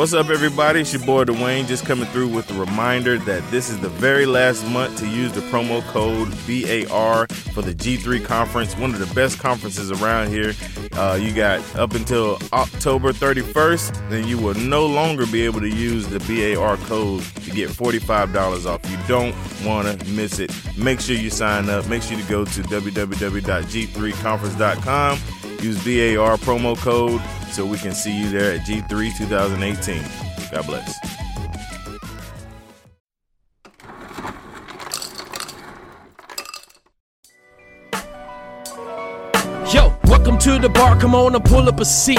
What's up, everybody? It's your boy Dwayne just coming through with a reminder that this is the very last month to use the promo code BAR for the G3 conference, one of the best conferences around here. Uh, you got up until October 31st, then you will no longer be able to use the BAR code to get $45 off. You don't want to miss it. Make sure you sign up. Make sure you go to www.g3conference.com. Use BAR promo code so we can see you there at G3 2018. God bless. Yo, welcome to the bar. Come on and pull up a seat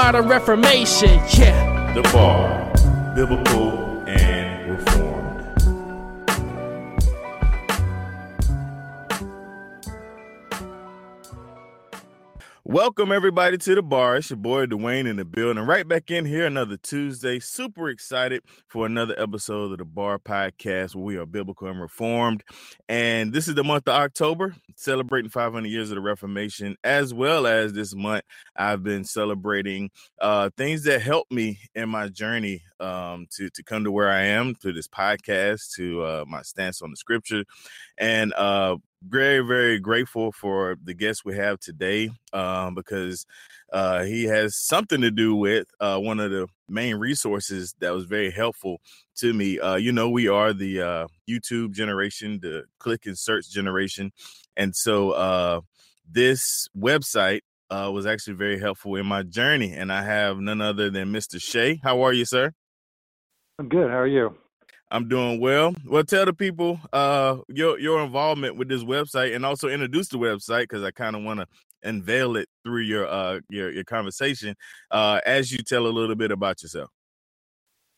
modern reformation. Yeah. The bar, biblical Welcome everybody to the bar. It's your boy Dwayne in the building. Right back in here another Tuesday. Super excited for another episode of the Bar Podcast where we are biblical and reformed. And this is the month of October, celebrating 500 years of the Reformation, as well as this month I've been celebrating uh, things that helped me in my journey um, to to come to where I am, to this podcast, to uh, my stance on the Scripture, and uh, very very grateful for the guest we have today um, because uh, he has something to do with uh, one of the main resources that was very helpful to me. Uh, you know, we are the uh, YouTube generation, the click and search generation, and so uh, this website uh, was actually very helpful in my journey. And I have none other than Mr. Shea. How are you, sir? I'm good. How are you? I'm doing well. Well, tell the people uh, your your involvement with this website, and also introduce the website because I kind of want to unveil it through your uh your your conversation uh, as you tell a little bit about yourself.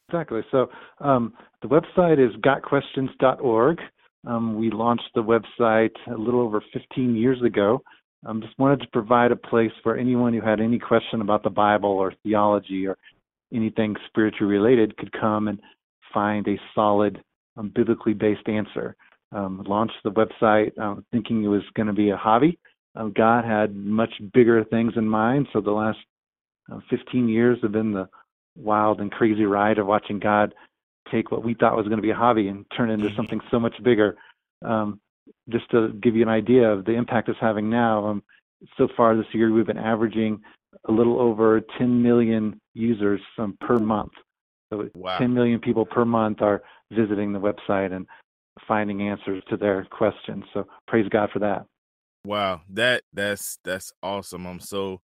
Exactly. So um, the website is gotquestions.org. Um, we launched the website a little over 15 years ago. Um, just wanted to provide a place for anyone who had any question about the Bible or theology or anything spiritually related could come and find a solid, um, biblically based answer. Um, launched the website um, thinking it was going to be a hobby. Um, God had much bigger things in mind, so the last uh, 15 years have been the wild and crazy ride of watching God take what we thought was going to be a hobby and turn it into something so much bigger. Um, just to give you an idea of the impact it's having now, um, so far this year we've been averaging a little over 10 million users um, per month. So Wow. 10 million people per month are visiting the website and finding answers to their questions. So praise God for that. Wow, that that's that's awesome. I'm so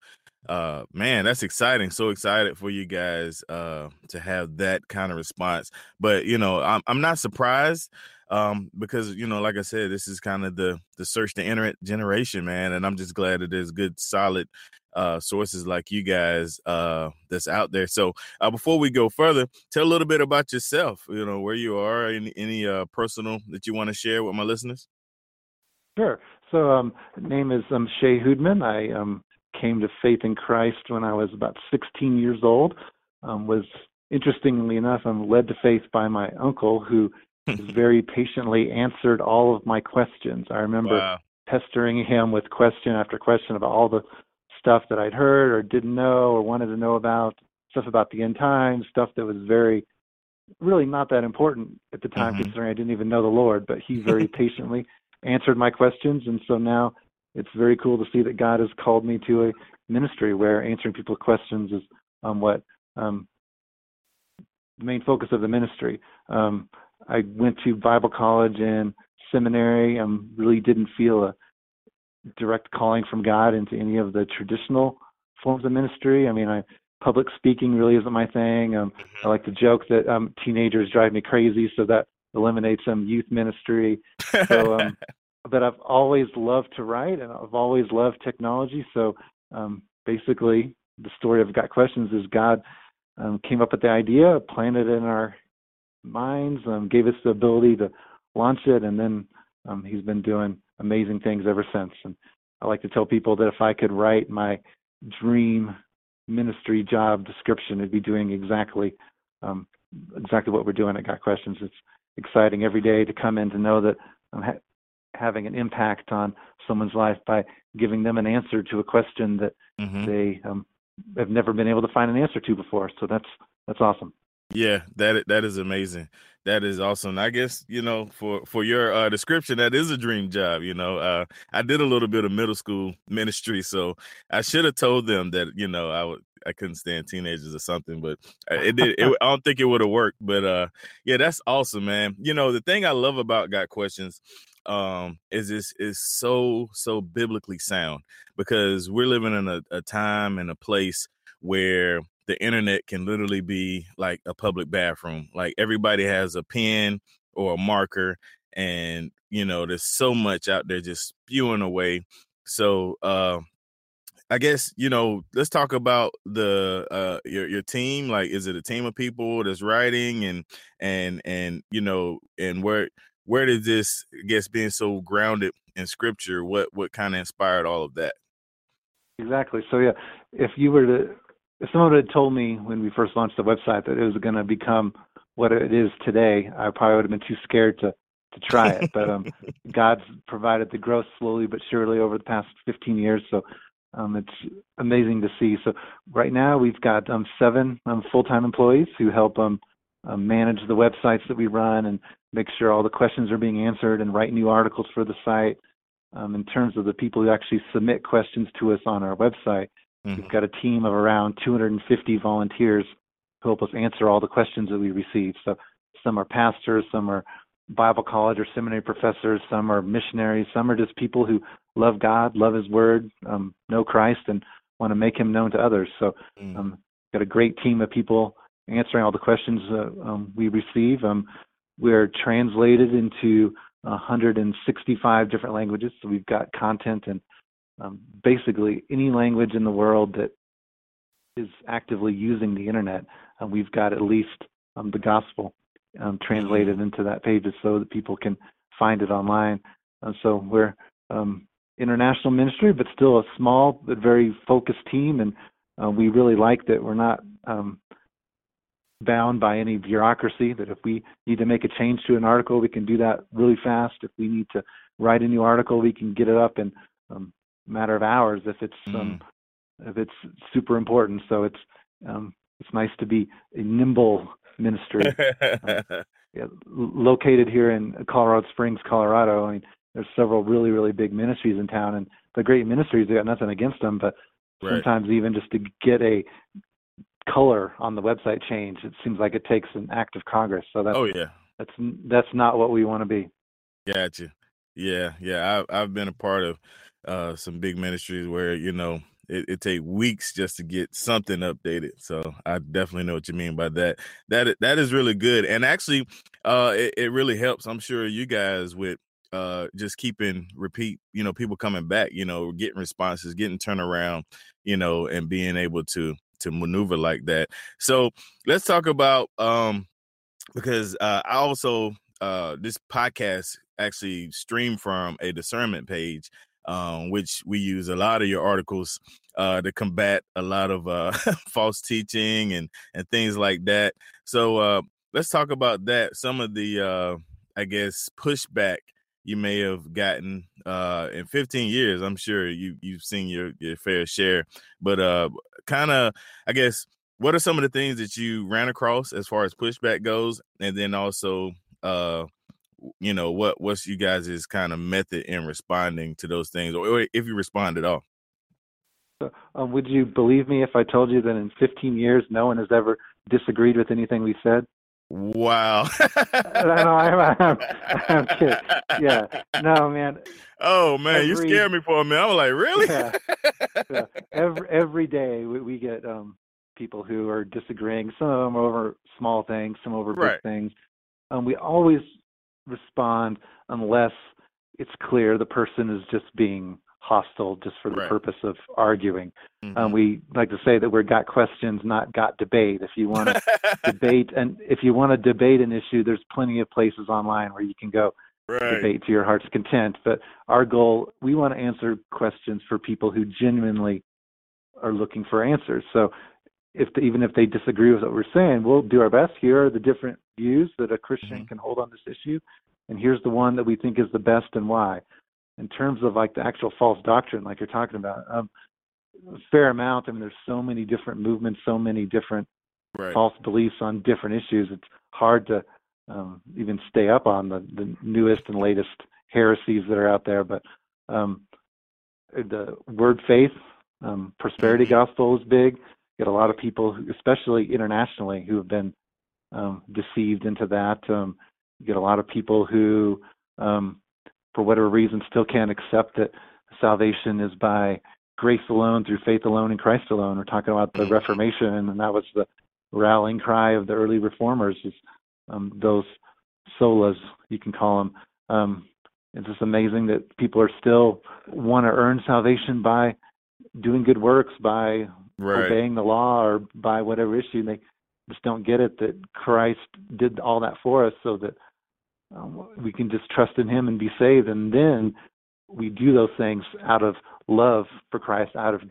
uh man, that's exciting. So excited for you guys uh to have that kind of response. But you know, I'm I'm not surprised um because you know, like I said, this is kind of the the search the internet generation, man, and I'm just glad that there's good solid uh sources like you guys uh that's out there. So, uh before we go further, tell a little bit about yourself, you know, where you are, any any uh personal that you want to share with my listeners? Sure. So, um, name is um, Shea Houdmann. I um, came to faith in Christ when I was about 16 years old. Um, was interestingly enough, I'm led to faith by my uncle who very patiently answered all of my questions. I remember wow. pestering him with question after question about all the stuff that I'd heard or didn't know or wanted to know about, stuff about the end times, stuff that was very really not that important at the time mm-hmm. considering I didn't even know the Lord, but he very patiently answered my questions and so now it's very cool to see that God has called me to a ministry where answering people's questions is um, what um, the main focus of the ministry. Um, I went to Bible college and seminary. Um, really didn't feel a direct calling from God into any of the traditional forms of ministry. I mean, I public speaking really isn't my thing. Um, I like to joke that um, teenagers drive me crazy, so that eliminates some youth ministry. So, um, but I've always loved to write, and I've always loved technology. So, um, basically, the story of Got Questions is God um, came up with the idea, planted it in our minds, um, gave us the ability to launch it, and then um, he's been doing amazing things ever since. And I like to tell people that if I could write my dream ministry job description, it'd be doing exactly um, exactly what we're doing at Got Questions. It's exciting every day to come in to know that I'm ha- having an impact on someone's life by giving them an answer to a question that mm-hmm. they um, have never been able to find an answer to before. So that's that's awesome. Yeah, that that is amazing. That is awesome. I guess you know for for your uh, description, that is a dream job. You know, uh, I did a little bit of middle school ministry, so I should have told them that you know I would I couldn't stand teenagers or something, but uh, it did. It, I don't think it would have worked. But uh, yeah, that's awesome, man. You know, the thing I love about Got Questions um is this is so so biblically sound because we're living in a, a time and a place where the internet can literally be like a public bathroom. Like everybody has a pen or a marker, and you know, there's so much out there just spewing away. So uh I guess you know. Let's talk about the uh, your your team. Like, is it a team of people that's writing and and and you know and where where did this I guess being so grounded in scripture? What what kind of inspired all of that? Exactly. So yeah, if you were to if someone had told me when we first launched the website that it was going to become what it is today, I probably would have been too scared to to try it. But um, God's provided the growth slowly but surely over the past 15 years. So um, it's amazing to see. So right now we've got um, seven um, full-time employees who help um, um, manage the websites that we run and make sure all the questions are being answered and write new articles for the site. Um, in terms of the people who actually submit questions to us on our website, Mm-hmm. We've got a team of around 250 volunteers who help us answer all the questions that we receive. So some are pastors, some are Bible college or seminary professors, some are missionaries, some are just people who love God, love His Word, um, know Christ, and want to make Him known to others. So, mm. um, got a great team of people answering all the questions uh, um, we receive. Um, we're translated into 165 different languages, so we've got content and um, basically any language in the world that is actively using the internet. Uh, we've got at least um, the gospel um, translated mm-hmm. into that page so that people can find it online. Uh, so we're um, international ministry, but still a small but very focused team, and uh, we really like that we're not um, bound by any bureaucracy. That if we need to make a change to an article, we can do that really fast. If we need to write a new article, we can get it up in um, matter of hours if it's mm. um, if it's super important. So it's um, it's nice to be a nimble ministry. uh, yeah, located here in Colorado Springs, Colorado. I mean, there's several really really big ministries in town, and the great ministries. They got nothing against them, but right. sometimes even just to get a color on the website change, it seems like it takes an act of Congress. So that's oh yeah, that's that's not what we want to be. Gotcha. Yeah, yeah. I, I've been a part of uh, some big ministries where you know it, it take weeks just to get something updated. So I definitely know what you mean by that. That that is really good, and actually, uh, it, it really helps. I'm sure you guys with uh just keeping repeat you know people coming back you know getting responses getting turnaround you know and being able to to maneuver like that so let's talk about um because uh i also uh this podcast actually stream from a discernment page um, which we use a lot of your articles uh, to combat a lot of uh, false teaching and and things like that. So uh, let's talk about that. Some of the uh, I guess pushback you may have gotten uh, in 15 years. I'm sure you you've seen your your fair share, but uh, kind of I guess what are some of the things that you ran across as far as pushback goes, and then also you know what what's you guys' kind of method in responding to those things, or if you respond at all. Um, would you believe me if I told you that in 15 years no one has ever disagreed with anything we said? Wow. I know, I'm, I'm, I'm kidding. Yeah. No, man. Oh man, every, you scared me for a minute. I was like, really? Yeah. yeah. Every every day we, we get um people who are disagreeing. Some of them over small things, some over big things. Um, we always respond unless it's clear the person is just being hostile just for the right. purpose of arguing. Mm-hmm. Um, we like to say that we're got questions, not got debate. If you want to debate, and if you want to debate an issue, there's plenty of places online where you can go right. debate to your heart's content. But our goal, we want to answer questions for people who genuinely are looking for answers. So if the, even if they disagree with what we're saying, we'll do our best. Here are the different views that a Christian mm-hmm. can hold on this issue, and here's the one that we think is the best and why. In terms of like the actual false doctrine, like you're talking about, um, a fair amount. I mean, there's so many different movements, so many different right. false beliefs on different issues. It's hard to um, even stay up on the, the newest and latest heresies that are out there. But um, the word faith, um, prosperity mm-hmm. gospel is big get a lot of people, especially internationally, who have been um, deceived into that. Um, you get a lot of people who, um, for whatever reason, still can't accept that salvation is by grace alone, through faith alone, in Christ alone. We're talking about the Reformation, and that was the rallying cry of the early reformers. Is um, those solas, you can call them. Um, it's just amazing that people are still want to earn salvation by doing good works, by right. obeying the law or by whatever issue. They just don't get it that Christ did all that for us so that um, we can just trust in Him and be saved. And then we do those things out of love for Christ, out of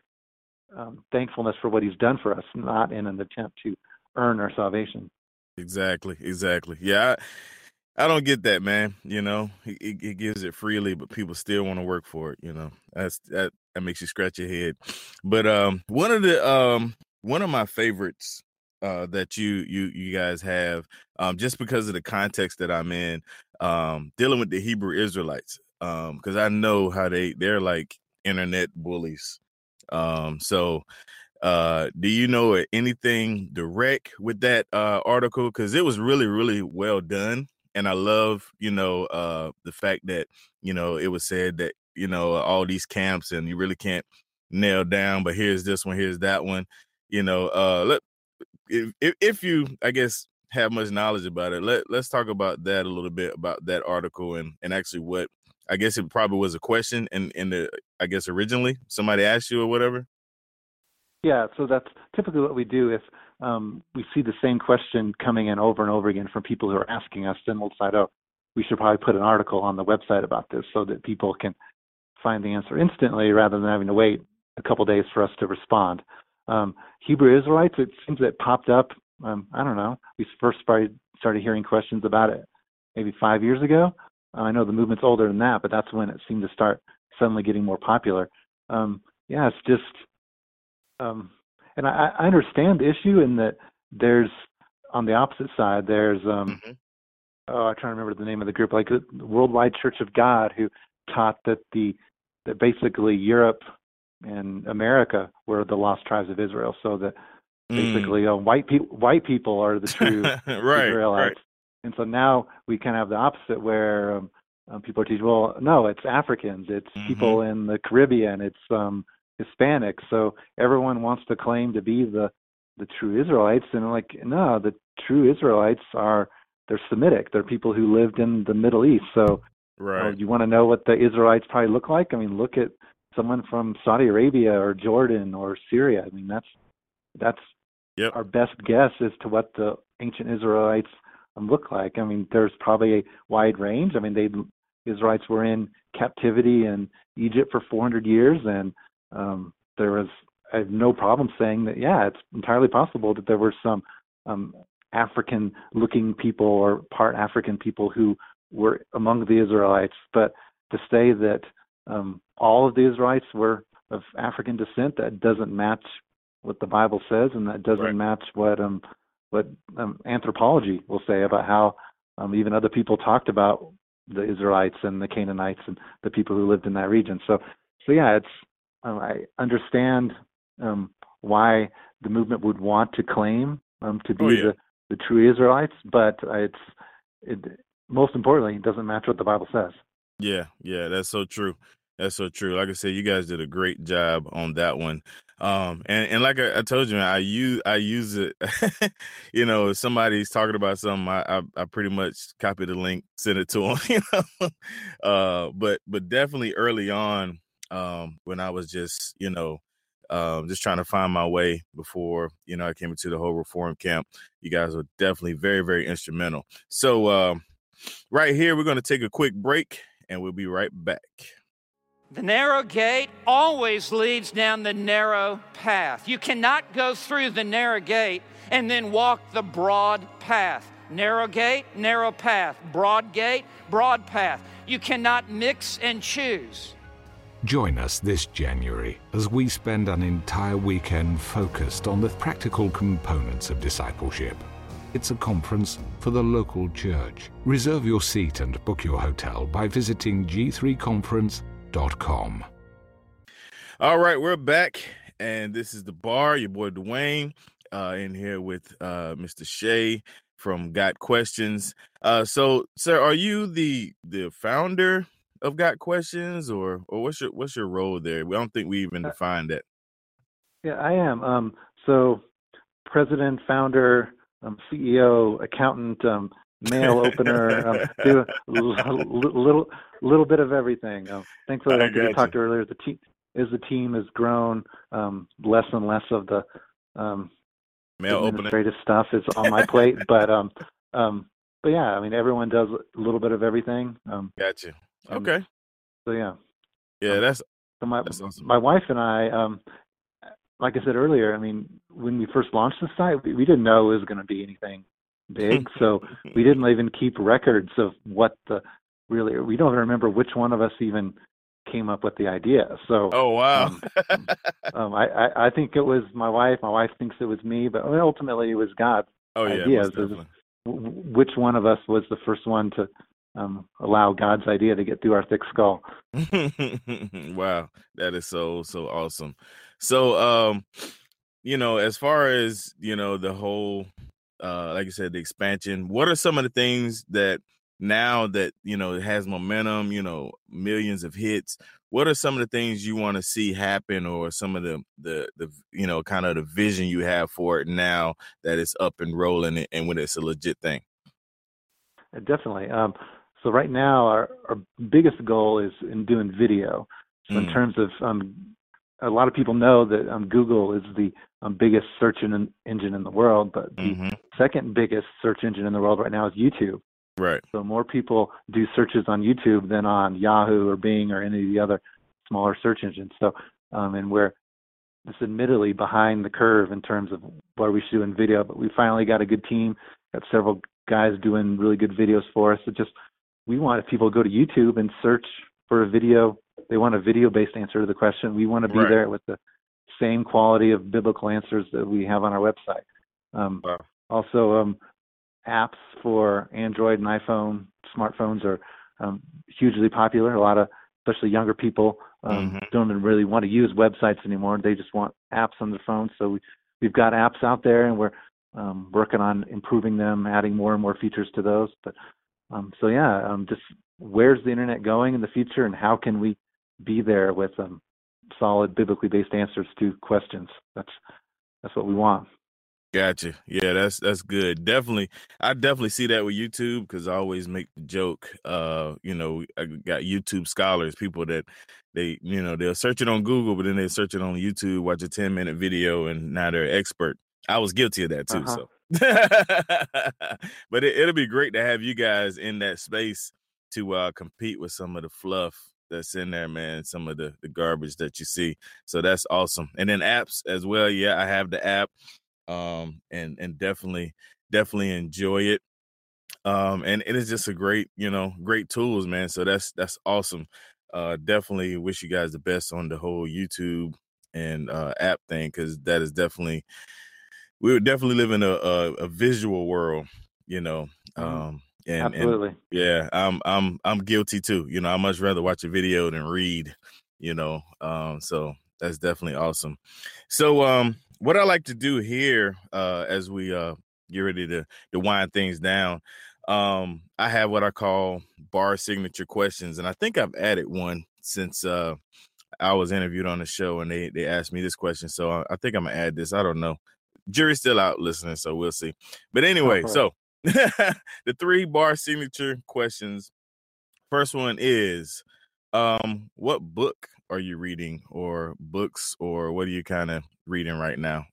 um, thankfulness for what He's done for us, not in an attempt to earn our salvation. Exactly, exactly. Yeah. I, I don't get that, man. You know, he, he gives it freely, but people still want to work for it. You know, that's that that makes you scratch your head. But um, one of the um, one of my favorites uh, that you you you guys have, um, just because of the context that I'm in, um, dealing with the Hebrew Israelites, um, because I know how they they're like internet bullies. Um, so uh do you know anything direct with that uh article because it was really really well done and I love, you know, uh, the fact that you know it was said that you know all these camps and you really can't nail down, but here's this one, here's that one, you know. Uh, let if if you, I guess, have much knowledge about it, let let's talk about that a little bit about that article and and actually what I guess it probably was a question and in, in the I guess originally somebody asked you or whatever. Yeah, so that's typically what we do if um, we see the same question coming in over and over again from people who are asking us, then we'll decide, oh, we should probably put an article on the website about this so that people can find the answer instantly rather than having to wait a couple days for us to respond. Um, Hebrew Israelites, it seems that popped up, um, I don't know, we first started, started hearing questions about it maybe five years ago. Uh, I know the movement's older than that, but that's when it seemed to start suddenly getting more popular. Um, yeah, it's just um, and I, I understand the issue in that there's on the opposite side there's um mm-hmm. oh I'm trying to remember the name of the group like the Worldwide Church of God who taught that the that basically Europe and America were the lost tribes of Israel so that basically mm. uh, white people white people are the true right, Israelites right. and so now we kind of have the opposite where um, um, people are teaching well no it's Africans it's mm-hmm. people in the Caribbean it's um Hispanic. So everyone wants to claim to be the the true Israelites, and like no, the true Israelites are they're Semitic. They're people who lived in the Middle East. So right. you want to know what the Israelites probably look like? I mean, look at someone from Saudi Arabia or Jordan or Syria. I mean, that's that's yep. our best guess as to what the ancient Israelites um, look like. I mean, there's probably a wide range. I mean, they Israelites were in captivity in Egypt for 400 years, and um, there was I have no problem saying that. Yeah, it's entirely possible that there were some um, African-looking people or part African people who were among the Israelites, but to say that um, all of the Israelites were of African descent, that doesn't match what the Bible says, and that doesn't right. match what um, what um, anthropology will say about how um, even other people talked about the Israelites and the Canaanites and the people who lived in that region. So, so yeah, it's um, I understand um, why the movement would want to claim um, to be oh, yeah. the, the true Israelites, but it's it, most importantly, it doesn't match what the Bible says. Yeah, yeah, that's so true. That's so true. Like I said, you guys did a great job on that one. Um, and, and like I, I told you, I use I use it. you know, if somebody's talking about something, I, I, I pretty much copy the link, send it to them. You know, uh, but but definitely early on, um, when I was just you know um, just trying to find my way before you know I came into the whole reform camp. You guys were definitely very very instrumental. So um, right here, we're going to take a quick break, and we'll be right back. The narrow gate always leads down the narrow path. You cannot go through the narrow gate and then walk the broad path. Narrow gate, narrow path. Broad gate, broad path. You cannot mix and choose. Join us this January as we spend an entire weekend focused on the practical components of discipleship. It's a conference for the local church. Reserve your seat and book your hotel by visiting G3Conference.com com. All right, we're back, and this is the bar. Your boy Dwayne uh, in here with uh, Mr. Shea from Got Questions. Uh, so, sir, are you the the founder of Got Questions, or or what's your what's your role there? We don't think we even uh, defined that. Yeah, I am. Um, so, president, founder, um, CEO, accountant, um, mail opener, um, do a little little bit of everything. Um, thankfully, like we talked earlier, the team as the team has grown, um, less and less of the um, mail administrative opening. stuff is on my plate. but um, um, but yeah, I mean, everyone does a little bit of everything. Um, gotcha. Okay. So yeah. Yeah, um, that's so my that's awesome. my wife and I um like I said earlier, I mean, when we first launched the site, we, we didn't know it was going to be anything big. so we didn't even keep records of what the really we don't even remember which one of us even came up with the idea. So oh wow, um, um, I, I, I think it was my wife. My wife thinks it was me, but ultimately it was God's oh, yeah, ideas. Which one of us was the first one to um, allow God's idea to get through our thick skull? wow, that is so so awesome. So um, you know, as far as you know, the whole uh, like I said, the expansion. What are some of the things that now that you know it has momentum, you know, millions of hits? What are some of the things you want to see happen, or some of the the the you know kind of the vision you have for it now that it's up and rolling and when it's a legit thing? Uh, definitely. Um, so right now, our, our biggest goal is in doing video. So mm. in terms of um, a lot of people know that um, Google is the um, biggest search in, engine in the world, but the mm-hmm. second biggest search engine in the world right now is YouTube. Right. So more people do searches on YouTube than on Yahoo or Bing or any of the other smaller search engines. So, um, and we're it's admittedly behind the curve in terms of what we should do in video, but we finally got a good team, got several guys doing really good videos for us. It just we want if people go to YouTube and search for a video they want a video based answer to the question. We want to be right. there with the same quality of biblical answers that we have on our website. Um, wow. Also, um, apps for Android and iPhone smartphones are um, hugely popular. A lot of, especially younger people, um, mm-hmm. don't even really want to use websites anymore. They just want apps on their phones. So we, we've got apps out there, and we're um, working on improving them, adding more and more features to those. But um, so yeah, um, just where's the internet going in the future, and how can we be there with um, solid biblically based answers to questions. That's that's what we want. Gotcha. Yeah, that's that's good. Definitely, I definitely see that with YouTube because I always make the joke. Uh, you know, I got YouTube scholars, people that they, you know, they'll search it on Google, but then they search it on YouTube, watch a ten minute video, and now they're expert. I was guilty of that too. Uh-huh. So, but it, it'll be great to have you guys in that space to uh compete with some of the fluff that's in there, man. Some of the the garbage that you see. So that's awesome. And then apps as well. Yeah, I have the app, um, and and definitely definitely enjoy it. Um, and it is just a great, you know, great tools, man. So that's that's awesome. Uh, definitely wish you guys the best on the whole YouTube and uh, app thing because that is definitely we would definitely live in a, a, a visual world, you know. Mhm. Um, and, Absolutely. and yeah, I'm I'm I'm guilty too. You know, I much rather watch a video than read. You know, um, so that's definitely awesome. So, um, what I like to do here, uh, as we uh get ready to to wind things down, um, I have what I call bar signature questions, and I think I've added one since uh I was interviewed on the show and they they asked me this question. So I, I think I'm gonna add this. I don't know. Jury's still out listening, so we'll see. But anyway, so the three bar signature questions. First one is um what book are you reading or books or what are you kind of reading right now?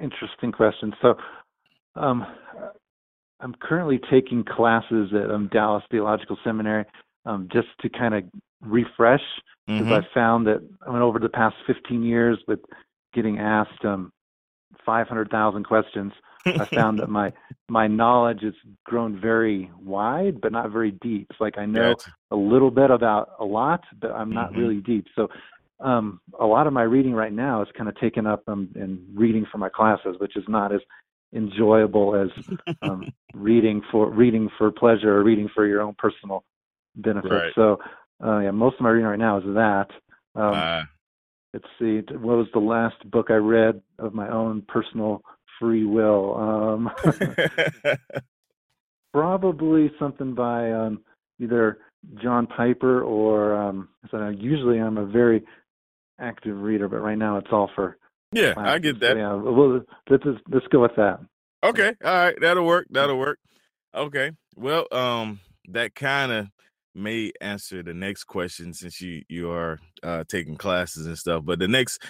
Interesting question. So, um, I'm currently taking classes at um, Dallas Theological Seminary um, just to kind of refresh because Mhm. I found that I mean, over the past 15 years with getting asked um, 500,000 questions, I found that my my knowledge has grown very wide, but not very deep. It's like I know Gotcha. a little bit about a lot, but I'm not Mhm. really deep. So um, a lot of my reading right now is kind of taken up um, in reading for my classes, which is not as enjoyable as um, reading for reading for pleasure or reading for your own personal benefit. Right. So uh, yeah, most of my reading right now is that. Um, Uh, let's see, what was the last book I read of my own personal free will? Um, probably something by um, either John Piper or um, so usually I'm a very active reader, but right now it's all for yeah, I get So, that. yeah, well, let's just- let's go with that. Okay. All right. That'll work. That'll work. Okay. Well, um, that kind of may answer the next question since you you are uh taking classes and stuff. But the next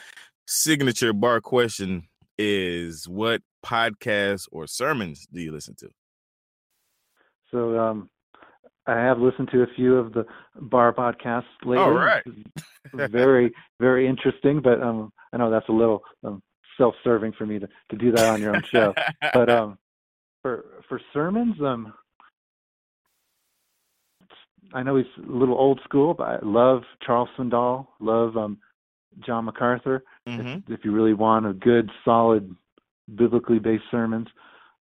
signature bar question is what podcasts or sermons do you listen to? So um, I have listened to a few of the bar podcasts lately. All right. Very very interesting, but um, I know that's a little um, self-serving for me to to do that on your own show. but um, for for sermons, um, I know he's a little old school, but I love Charles Swindoll, love um, John MacArthur. Mhm. If, if you really want a good, solid, biblically based sermons,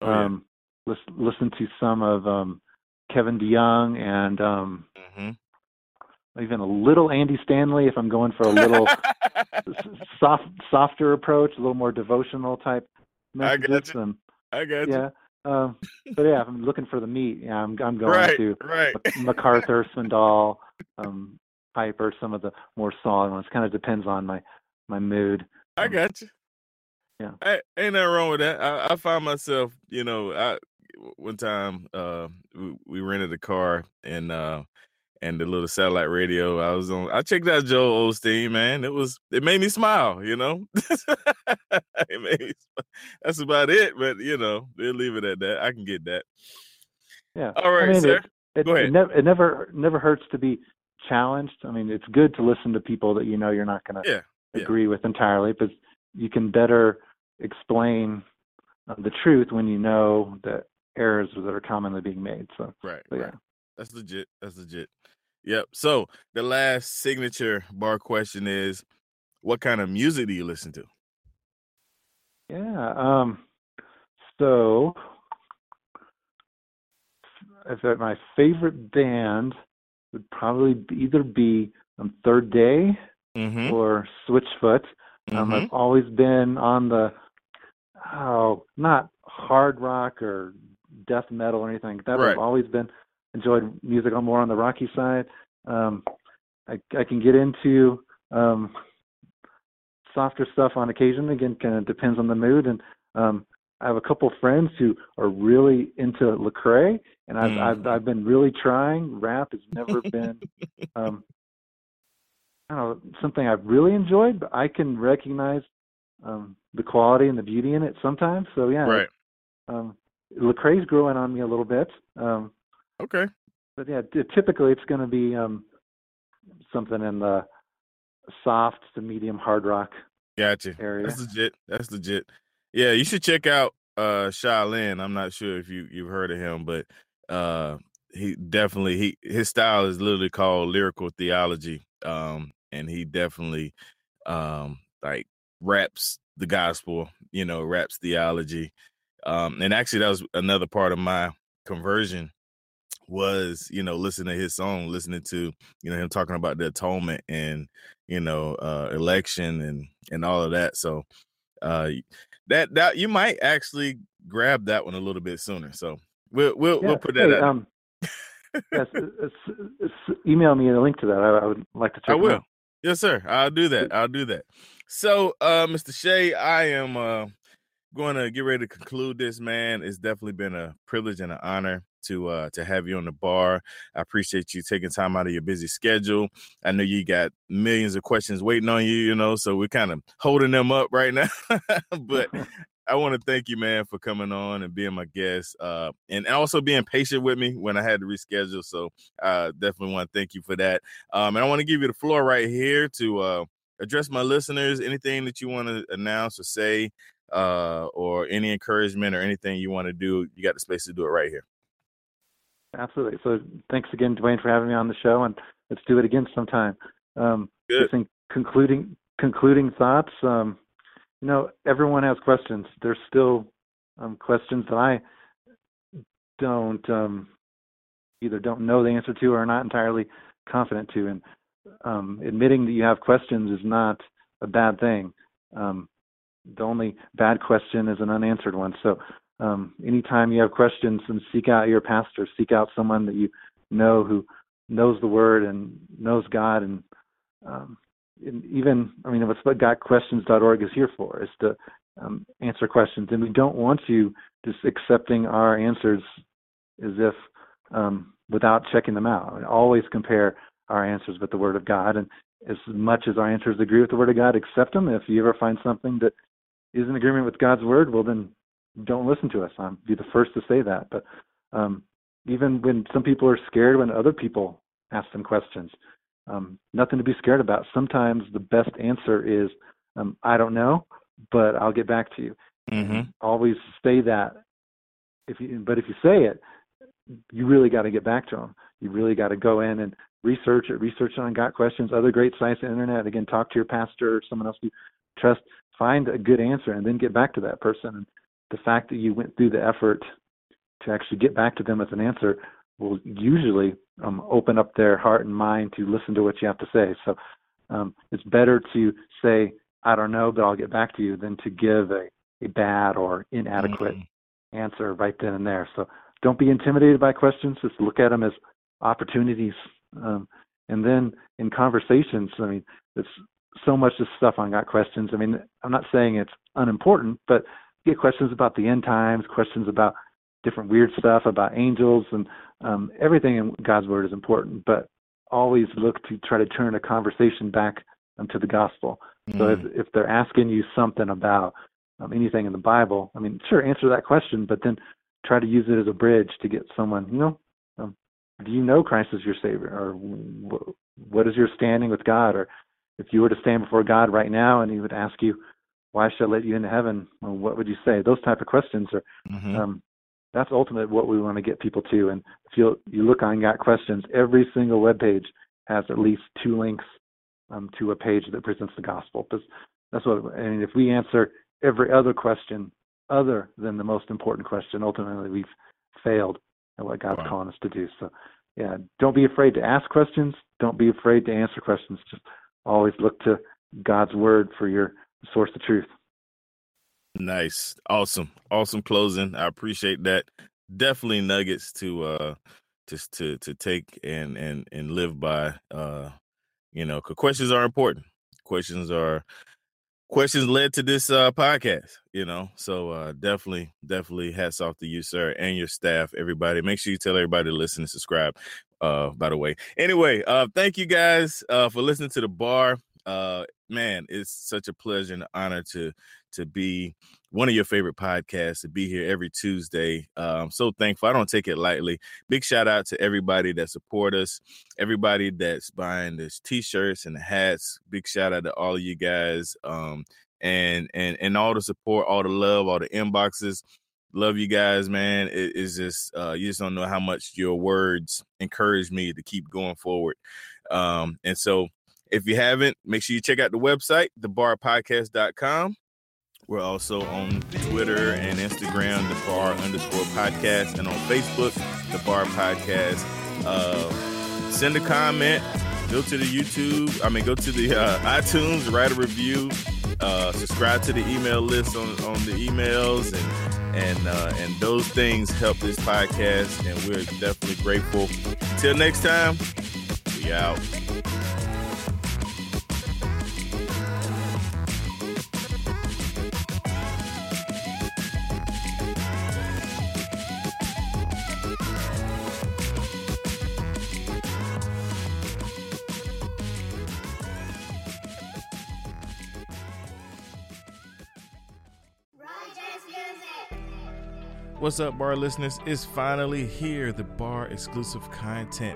Oh, yeah. um, lis- listen to some of um, Kevin DeYoung and um, Mhm. even a little Andy Stanley. If I'm going for a little soft, softer approach, a little more devotional type I got messages. you. I got you. yeah. Um, but yeah, if I'm looking for the meat, yeah, I'm I'm going Right. to Right. Mac- MacArthur, Swindoll, um, Piper, some of the more solid ones. Kind of depends on my my mood. I Um, got you. Yeah. I, ain't nothing wrong with that. I, I find myself, you know, I one time uh we, we rented a car and uh and the little satellite radio I was on I checked out Joel Osteen, man. It was it made me smile, you know. it made me, that's about it, but you know, we'll leave it at that. I can get that. Yeah. All right, I mean, sir. It, it, Go ahead. it, never, it never never hurts to be challenged. I mean, it's good to listen to people that you know you're not going to Yeah. yeah. agree with entirely, but you can better explain uh, the truth when you know the errors that are commonly being made. So, Right. so right. That's legit. That's legit. Yep. So the last signature bar question is what kind of music do you listen to? Yeah. Um, so, if my favorite band would probably either be um, Third Day Mm-hmm. or Switchfoot. Um, I've always been on the oh, not hard rock or death metal or anything that. Right. I've always been enjoyed music on more on the rocky side. Um, I I can get into um, softer stuff on occasion. Again, kind of depends on the mood. And um, I have a couple friends who are really into Lecrae, and I've Mm. I've I've been really trying. Rap has never been. um, I don't know something I've really enjoyed, but I can recognize um, the quality and the beauty in it sometimes. So yeah, right. um, Lecrae's growing on me a little bit. Um, Okay. but yeah, typically it's going to be um, something in the soft to medium hard rock gotcha. area. That's legit. That's legit. Yeah, you should check out uh Shai Linne. I'm not sure if you you've heard of him, but uh he definitely he his style is literally called lyrical theology. Um and he definitely um like raps the gospel, you know, raps theology. Um and actually that was another part of my conversion was you know listening to his song listening to you know him talking about the atonement and you know uh election and and all of that so uh that that you might actually grab that one a little bit sooner so we'll we'll, Yeah, we'll put that hey, um, yes, it's, it's, email me a link to that. I, I would like to check. I will. Yes, sir. I'll do that. I'll do that. So, uh, Mr. Shea I am uh going to get ready to conclude this, man. It's definitely been a privilege and an honor to uh to have you on the bar. I appreciate you taking time out of your busy schedule. I know you got millions of questions waiting on you, you know, so we're kind of holding them up right now. but I want to thank you, man, for coming on and being my guest, uh, and also being patient with me when I had to reschedule. So, uh, definitely want to thank you for that. Um, and I want to give you the floor right here to uh, address my listeners. Anything that you want to announce or say, uh, or any encouragement or anything you want to do, you got the space to do it right here. Absolutely. So thanks again, Dwayne, for having me on the show, and let's do it again sometime. Um, Good. concluding concluding thoughts. Um, you know, everyone has questions. There's still um, questions that I don't um, either don't know the answer to or are not entirely confident to, and um, admitting that you have questions is not a bad thing. Um, the only bad question is an unanswered one. So um, anytime you have questions, and seek out your pastor, seek out someone that you know who knows the word and knows God, and, um, and even I mean, that's what GotQuestions.org is here for, is to um, answer questions. And we don't want you just accepting our answers as if um, without checking them out. Always compare our answers with the Word of God, and as much as our answers agree with the Word of God, accept them. If you ever find something that is in agreement with God's Word, well then don't listen to us. I'll be the first to say that. But um, even when some people are scared when other people ask them questions, um, nothing to be scared about. Sometimes the best answer is, um, I don't know, but I'll get back to you. Mm-hmm. Always say that. If you, but if you say it, you really got to get back to them. You really got to go in and research it, research it on Got Questions, other great sites on the internet. Again, talk to your pastor or someone else you trust. Find a good answer and then get back to that person. And the fact that you went through the effort to actually get back to them with an answer will usually um, open up their heart and mind to listen to what you have to say. So um, it's better to say, I don't know, but I'll get back to you than to give a, a bad or inadequate Mm-hmm. answer right then and there. So don't be intimidated by questions. Just look at them as opportunities. Um, and then in conversations, I mean, it's so much of stuff on Got Questions. I mean, I'm not saying it's unimportant, but get questions about the end times, questions about different weird stuff about angels, and um, everything in God's Word is important. But always look to try to turn a conversation back um, to the gospel. So Mm. if if they're asking you something about um, anything in the Bible, I mean, sure, answer that question, but then try to use it as a bridge to get someone, you know, um, do you know Christ as your Savior, or what is your standing with God, or if you were to stand before God right now and He would ask you, "Why should I let you into heaven?" Well, what would you say? Those type of questions are Mhm. um, that's ultimately what we want to get people to. And if you you look on Got Questions, every single web page has at least two links um, to a page that presents the gospel. Because that's what I mean. If we answer every other question other than the most important question, ultimately we've failed at what God's Wow. calling us to do. So, yeah, don't be afraid to ask questions. Don't be afraid to answer questions. Just always look to God's word for your source of truth. Nice. Awesome. Awesome closing. I appreciate that. Definitely nuggets to uh just to to take and and and live by uh you know, questions are important. Questions are questions led to this uh podcast, you know. So uh definitely definitely hats off to you sir and your staff, everybody. Make sure you tell everybody to listen and subscribe uh by the way. Anyway, uh thank you guys uh for listening to the bar. Uh man, it's such a pleasure and honor to to be one of your favorite podcasts to be here every Tuesday. Uh, I'm so thankful. I don't take it lightly. Big shout out to everybody that support us, everybody that's buying this t-shirts and hats. Big shout out to all of you guys. Um, and and and all the support, all the love, all the inboxes. Love you guys, man. It is just uh, you just don't know how much your words encourage me to keep going forward. Um, and so if you haven't, make sure you check out the website, thebarpodcast.com. We're also on Twitter and Instagram, the bar underscore podcast, and on Facebook, the bar podcast. Uh, send a comment, go to the YouTube, I mean, go to the uh, iTunes, write a review, uh, subscribe to the email list on, on the emails, and and uh, and those things help this podcast, and we're definitely grateful. Until next time, we out. What's up, bar listeners? It's finally here, the bar exclusive content.